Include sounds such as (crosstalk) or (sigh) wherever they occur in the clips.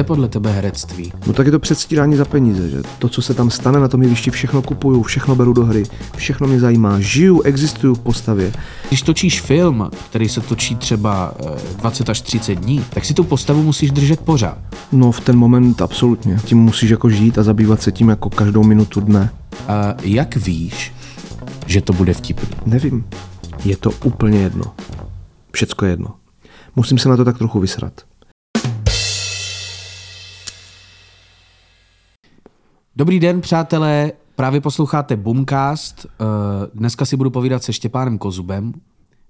Je podle tebe herectví? No tak je to předstírání za peníze, že to, co se tam stane na tom jevišti, všechno kupuju, všechno beru do hry, všechno mě zajímá, žiju, existuju v postavě. Když točíš film, který se točí třeba eh, 20 až 30 dní, tak si tu postavu musíš držet pořád. No v ten moment absolutně. Tím musíš jako žít a zabývat se tím jako každou minutu dne. A jak víš, že to bude vtipný? Nevím. Je to úplně jedno. Všecko je jedno. Musím se na to tak trochu vysrat. Dobrý den, přátelé. Právě posloucháte Boomcast. Eh, Dneska si budu povídat se Štěpánem Kozubem.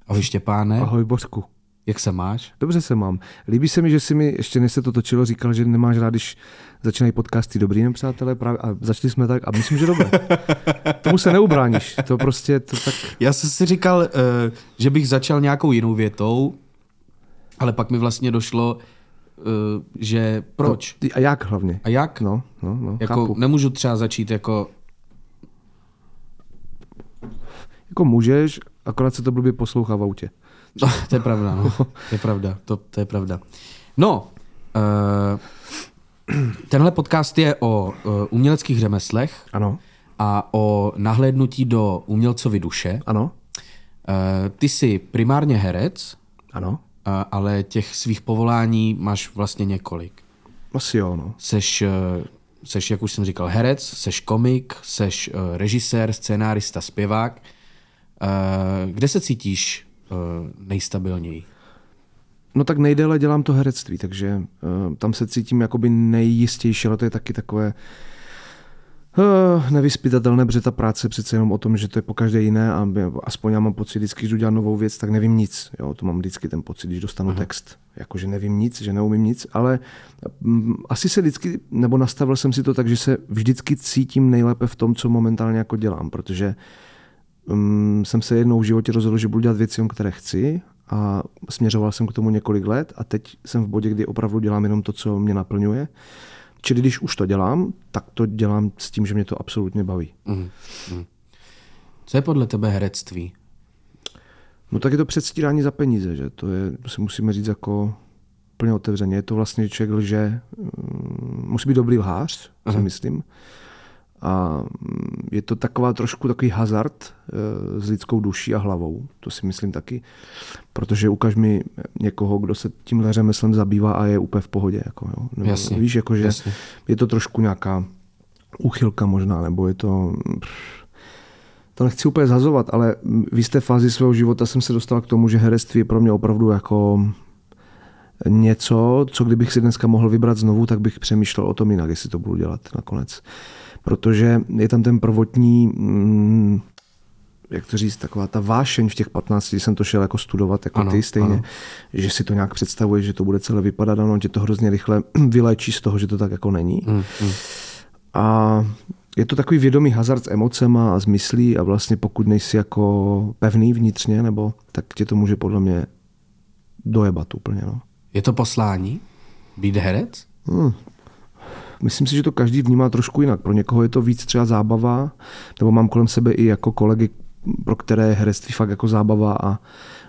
Ahoj Štěpáne. Ahoj Bořku. Jak se máš? Dobře se mám. Líbí se mi, že si mi, ještě než se to točilo, říkal, že nemáš rád, když začínají podcasty Dobrý den, přátelé, právě, a začali jsme tak a myslím, že dobré. (laughs) Tomu se neubráníš. To prostě, to tak... Já jsem si říkal, eh, že bych začal nějakou jinou větou, ale pak mi vlastně došlo, že proč? No, a jak hlavně? A jak? No, no, no, Jako chápu. nemůžu třeba začít jako Jako můžeš, akorát se to blbě poslouchá v autě. No, (laughs) to je pravda, no. To je pravda, to, to je pravda. No, uh, tenhle podcast je o uh, uměleckých řemeslech Ano, a o nahlédnutí do umělcovy duše. ano, Uh, ty jsi primárně herec, ano. Ale těch svých povolání máš vlastně několik. Asi jo, no. Seš, uh, seš, jak už jsem říkal, herec, seš komik, seš uh, režisér, scénárista, zpěvák. Uh, kde se cítíš nejstabilněji? No tak nejdéle dělám to herectví, takže tam se cítím jakoby nejistější, ale to je taky takové uh, nevyspytatelné, protože ta práce je přece jenom o tom, že to je po každé jiné a aspoň já mám pocit, vždycky, když jdu dělat novou věc, tak nevím nic. Jo, to mám vždycky ten pocit, když dostanu Aha. text. Jakože nevím nic, že neumím nic, ale mm, asi se vždycky, nebo nastavil jsem si to tak, že se vždycky cítím nejlépe v tom, co momentálně jako dělám, protože um, jsem se jednou v životě rozhodl, že budu dělat věci, které chci a směřoval jsem k tomu několik let a teď jsem v bodě, kdy opravdu dělám jenom to, co mě naplňuje. Čili když už to dělám, tak to dělám s tím, že mě to absolutně baví. Mm. Mm. Co je podle tebe herectví? No tak je to předstírání za peníze, že to je, si musíme říct jako úplně otevřeně. Je to vlastně, že člověk lže, mm, musí být dobrý lhář, si myslím. A mm, je to taková trošku takový hazard eh, s lidskou duší a hlavou, to si myslím taky, protože ukaž mi někoho, kdo se tímhle řemeslem zabývá a je úplně v pohodě. Jako, jo. Nebo, Jasně, Víš, jako, že jasně. je to trošku nějaká úchylka možná, nebo je to... To nechci úplně zhazovat, ale v jisté fázi svého života jsem se dostal k tomu, že herectví je pro mě opravdu jako něco, co kdybych si dneska mohl vybrat znovu, tak bych přemýšlel o tom jinak, jestli to budu dělat nakonec. Protože je tam ten prvotní, mm, jak to říct, taková ta vášeň v těch 15, když jsem to šel jako studovat, jako Ano, ty stejně, ano. že si to nějak představuje, že to bude celé vypadat, ano, tě to hrozně rychle (clears throat) vyléčí z toho, že to tak jako není. Mm. Mm. A je to takový vědomý hazard s emocema a s myslí a vlastně pokud nejsi jako pevný vnitřně, nebo tak tě to může podle mě dojebat úplně. No. Je to poslání? Být herec? Hmm. Myslím si, že to každý vnímá trošku jinak. Pro někoho je to víc třeba zábava, nebo mám kolem sebe i jako kolegy, pro které je herectví fakt jako zábava a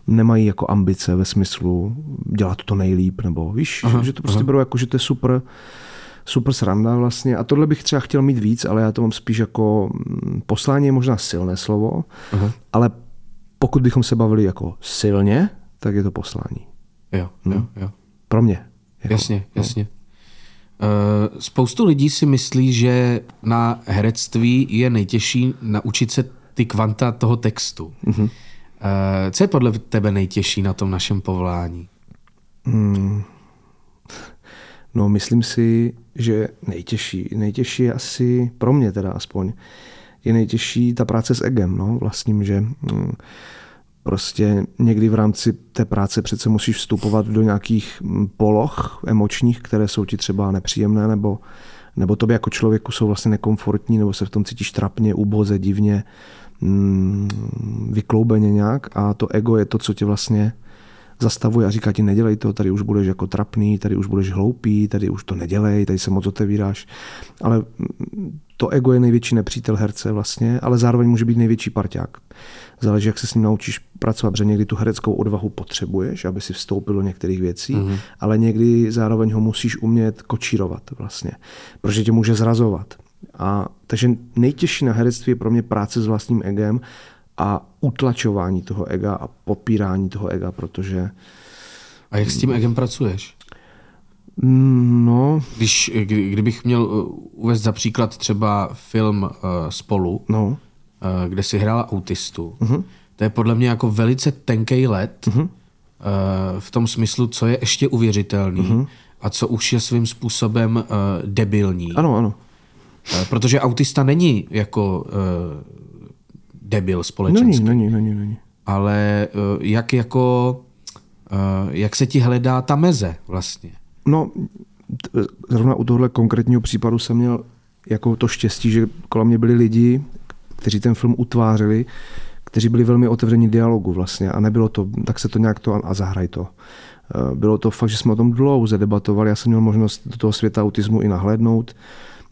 nemají jako ambice ve smyslu dělat to nejlíp, nebo víš, Aha, že to prostě aha. berou jako, že to je super, super sranda vlastně. A tohle bych třeba chtěl mít víc, ale já to mám spíš jako mm, poslání je možná silné slovo, Aha. ale pokud bychom se bavili jako silně, tak je to poslání. Jo, jo, jo. Pro mě. Jako, Jasně, jasně. Uh, spoustu lidí si myslí, že na herectví je nejtěžší naučit se ty kvanta toho textu. Uh, co je podle tebe nejtěžší na tom našem povolání? No, myslím si, že nejtěžší, nejtěžší je asi, pro mě teda aspoň, je nejtěžší ta práce s egem, no, vlastním, že mm, prostě někdy v rámci té práce přece musíš vstupovat do nějakých mm, poloh emočních, které jsou ti třeba nepříjemné, nebo, nebo tobě jako člověku jsou vlastně nekomfortní, nebo se v tom cítíš trapně, uboze, divně, mm, vykloubeně nějak. A to ego je to, co tě vlastně zastavuje a říká ti, nedělej to, tady už budeš jako trapný, tady už budeš hloupý, tady už to nedělej, tady se moc otevíráš. Ale to ego je největší nepřítel herce vlastně, ale zároveň může být největší parťák. Záleží, jak se s ním naučíš pracovat, protože někdy tu hereckou odvahu potřebuješ, aby si vstoupil do některých věcí, mm-hmm. ale někdy zároveň ho musíš umět kočírovat vlastně, protože tě může zrazovat. A, takže nejtěžší na herectví je pro mě práce s vlastním egem a utlačování toho ega a popírání toho ega, protože... A jak s tím egem pracuješ? No... Když, kdy, kdybych měl uh, uvést za příklad třeba film uh, Spolu, no. uh, kde si hrála autistu, uh-huh. to je podle mě jako velice tenký let uh-huh. uh, v tom smyslu, co je ještě uvěřitelný uh-huh. a co už je svým způsobem uh, debilní. Ano, ano. Uh, protože autista není jako uh, debil společenský. Není, není, není, není. Ale uh, jak jako, uh, jak se ti hledá ta meze vlastně? No, zrovna u tohle konkrétního případu jsem měl jako to štěstí, že kolem mě byli lidi, kteří ten film utvářeli, kteří byli velmi otevření dialogu vlastně a nebylo to, tak se to nějak to a zahraj to. Eh, bylo to fakt, že jsme o tom dlouze debatovali, já jsem měl možnost do toho světa autismu i nahlédnout,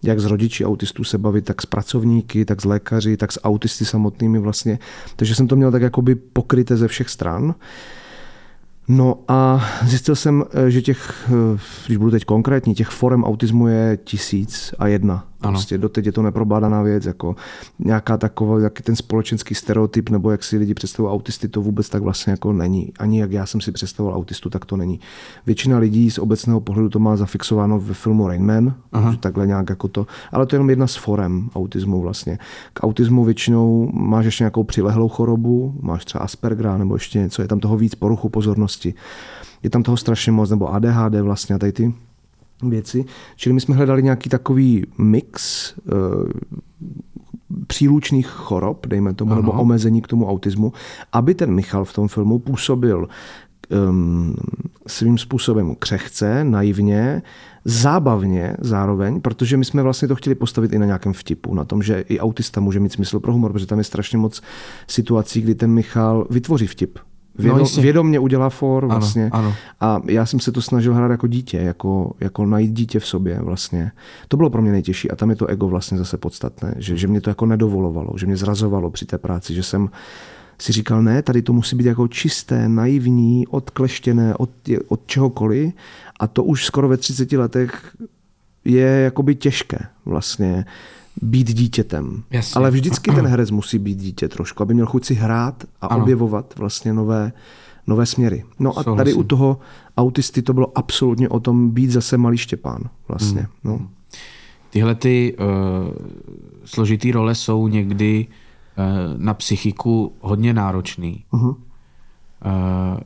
jak s rodiči autistů se bavit, tak s pracovníky, tak s lékaři, tak s autisty samotnými vlastně. Takže jsem to měl tak jakoby pokryté ze všech stran. No a zjistil jsem, eh, že těch, eh, když budu teď konkrétní, těch forem autismu je tisíc a jedna. Ano. Prostě doteď je to neprobádaná věc, jako nějaká taková, jaký ten společenský stereotyp, nebo jak si lidi představují autisty, to vůbec tak vlastně jako není. Ani jak já jsem si představoval autistu, tak to není. Většina lidí z obecného pohledu to má zafixováno ve filmu Rain Man, Aha. takhle nějak jako to, ale to je jenom jedna z forem autismu vlastně. K autismu většinou máš ještě nějakou přilehlou chorobu, máš třeba Aspergera nebo ještě něco, je tam toho víc poruchu pozornosti. Je tam toho strašně moc, nebo ADHD vlastně a tady ty věci. Čili my jsme hledali nějaký takový mix uh, přílučných chorob, dejme tomu, ano. nebo omezení k tomu autismu, aby ten Michal v tom filmu působil um, svým způsobem křehce, naivně, zábavně zároveň, protože my jsme vlastně to chtěli postavit i na nějakém vtipu, na tom, že i autista může mít smysl pro humor, protože tam je strašně moc situací, kdy ten Michal vytvoří vtip Vědom, no, vědomně udělá for vlastně. Ano, ano. A já jsem se to snažil hrát jako dítě, jako, jako najít dítě v sobě vlastně. To bylo pro mě nejtěžší a tam je to ego vlastně zase podstatné, že, že mě to jako nedovolovalo, že mě zrazovalo při té práci, že jsem si říkal, ne, tady to musí být jako čisté, naivní, odkleštěné od, od čehokoliv a to už skoro ve 30 letech je jakoby těžké vlastně být dítětem. Jasně. Ale vždycky ten herec musí být dítě trošku, aby měl chuť si hrát a ano. objevovat vlastně nové, nové směry. No a Souhlasím. tady u toho autisty to bylo absolutně o tom být zase malý Štěpán vlastně. Hmm. No. Tyhle ty uh, složitý role jsou někdy uh, na psychiku hodně náročný. Uh-huh. Uh,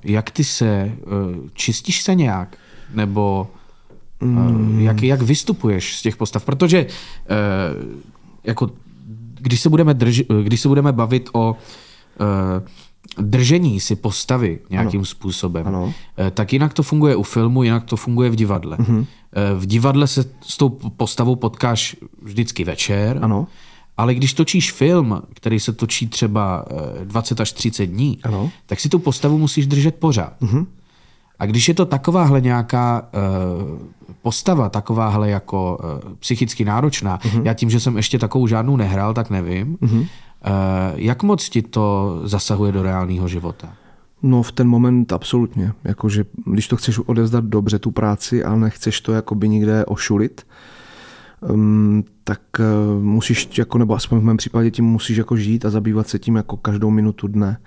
jak ty se, uh, čistíš se nějak? Nebo Mm. Jak, jak vystupuješ z těch postav? Protože eh, jako, když, se budeme drž, když se budeme bavit o eh, držení si postavy nějakým ano. způsobem, ano. Eh, tak jinak to funguje u filmu, jinak to funguje v divadle. Mm-hmm. V divadle se s tou postavou potkáš vždycky večer, ano. ale když točíš film, který se točí třeba 20 až 30 dní, ano. tak si tu postavu musíš držet pořád. Mm-hmm. A když je to takováhle nějaká uh, postava, takováhle jako uh, psychicky náročná, uh-huh. já tím, že jsem ještě takovou žádnou nehrál, tak nevím, uh-huh. uh, jak moc ti to zasahuje do reálného života? No v ten moment absolutně. Jakože když to chceš odezdat dobře tu práci a nechceš to jakoby nikde ošulit, um, tak uh, musíš, jako, nebo aspoň v mém případě tím musíš jako žít a zabývat se tím jako každou minutu dne.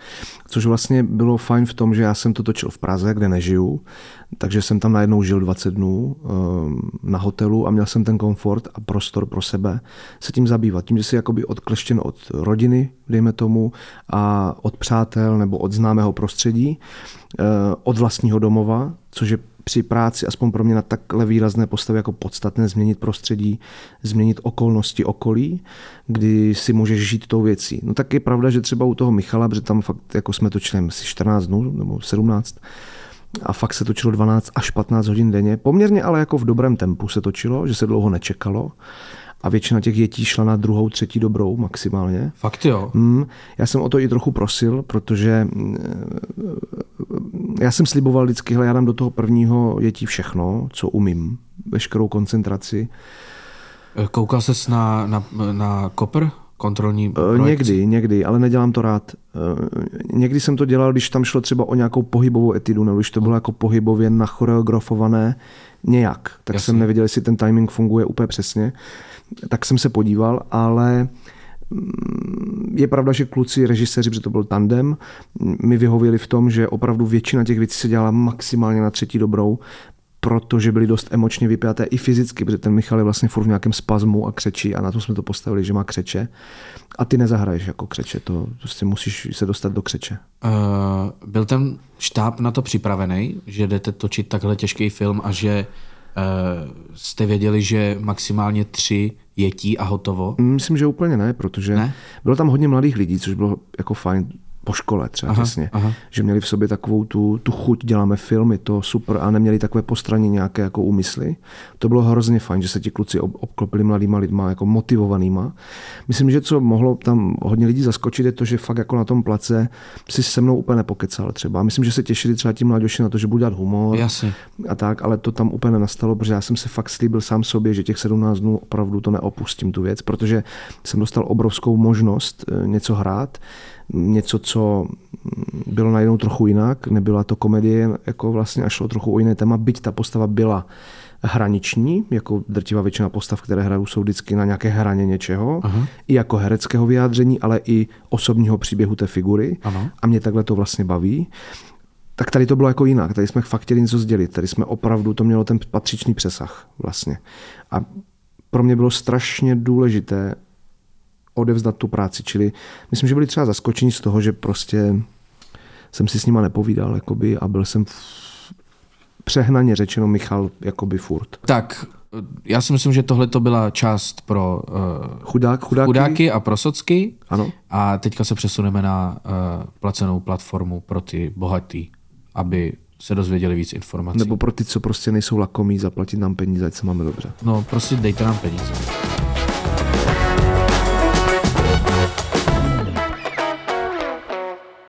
Což vlastně bylo fajn v tom, že já jsem to točil v Praze, kde nežiju, takže jsem tam najednou žil 20 dnů um, na hotelu a měl jsem ten komfort a prostor pro sebe se tím zabývat. Tím, že jsi jakoby odkleštěn od rodiny, dejme tomu, a od přátel nebo od známého prostředí, uh, od vlastního domova, což je při práci, aspoň pro mě na takhle výrazné postavy jako podstatné, změnit prostředí, změnit okolnosti okolí, kdy si můžeš žít tou věcí. No tak je pravda, že třeba u toho Michala, protože tam fakt jako jsme točili asi 14 dnů nebo 17, a fakt se točilo 12 až 15 hodin denně. Poměrně ale jako v dobrém tempu se točilo, že se dlouho nečekalo a většina těch jetí šla na druhou, třetí dobrou maximálně. Fakt jo? Hmm, já jsem o to i trochu prosil, protože já jsem sliboval vždycky, hele, já dám do toho prvního jetí všechno, co umím, veškerou koncentraci. Koukal ses na, na, na Copper? Kontrolní projekci? Někdy, někdy, ale nedělám to rád. Někdy jsem to dělal, když tam šlo třeba o nějakou pohybovou etidu, nebo když to bylo jako pohybově nachoreografované nějak. Tak Jasně. jsem nevěděl, jestli ten timing funguje úplně přesně. Tak jsem se podíval, ale mm, je pravda, že kluci, režiséři, protože to byl tandem, mi vyhověli v tom, že opravdu většina těch věcí se dělala maximálně na třetí dobrou, protože byli dost emočně vypjaté i fyzicky, protože ten Michal je vlastně furt v nějakém spazmu a křečí a na to jsme to postavili, že má křeče. A ty nezahraješ jako křeče, to prostě musíš se dostat do křeče. Uh, byl ten štáb na to připravený, že jdete točit takhle těžký film a že uh, jste věděli, že maximálně tři jetí a hotovo? Myslím, že úplně ne, protože ne? bylo tam hodně mladých lidí, což bylo jako fajn po škole třeba aha, přesně, aha. že měli v sobě takovou tu, tu chuť, děláme filmy, to super a neměli takové postraní nějaké jako úmysly. To bylo hrozně fajn, že se ti kluci obklopili mladýma lidma, jako motivovanýma. Myslím, že co mohlo tam hodně lidí zaskočit, je to, že fakt jako na tom place si se mnou úplně nepokecal třeba. Myslím, že se těšili třeba ti mladoši na to, že budu dělat humor Jasně. a tak, ale to tam úplně nenastalo, protože já jsem se fakt slíbil sám sobě, že těch 17 dnů opravdu to neopustím tu věc, protože jsem dostal obrovskou možnost eh, něco hrát něco, co bylo najednou trochu jinak, nebyla to komedie, jako vlastně a šlo trochu o jiné téma, byť ta postava byla hraniční, jako drtivá většina postav, které hrajou, jsou vždycky na nějaké hraně něčeho, Aha. i jako hereckého vyjádření, ale i osobního příběhu té figury. Ano. A mě takhle to vlastně baví. Tak tady to bylo jako jinak. Tady jsme fakt chtěli něco sdělit. Tady jsme opravdu, to mělo ten patřičný přesah vlastně. A pro mě bylo strašně důležité, odevzdat tu práci. Čili myslím, že byli třeba zaskočení z toho, že prostě jsem si s nima nepovídal jakoby, a byl jsem přehnaně řečeno Michal jakoby furt. Tak, já si myslím, že tohle to byla část pro uh, Chudák, chudáky. chudáky a pro socky. Ano. A teďka se přesuneme na uh, placenou platformu pro ty bohatý, aby se dozvěděli víc informací. Nebo pro ty, co prostě nejsou lakomí, zaplatit nám peníze, ať se máme dobře. No, prostě dejte nám peníze.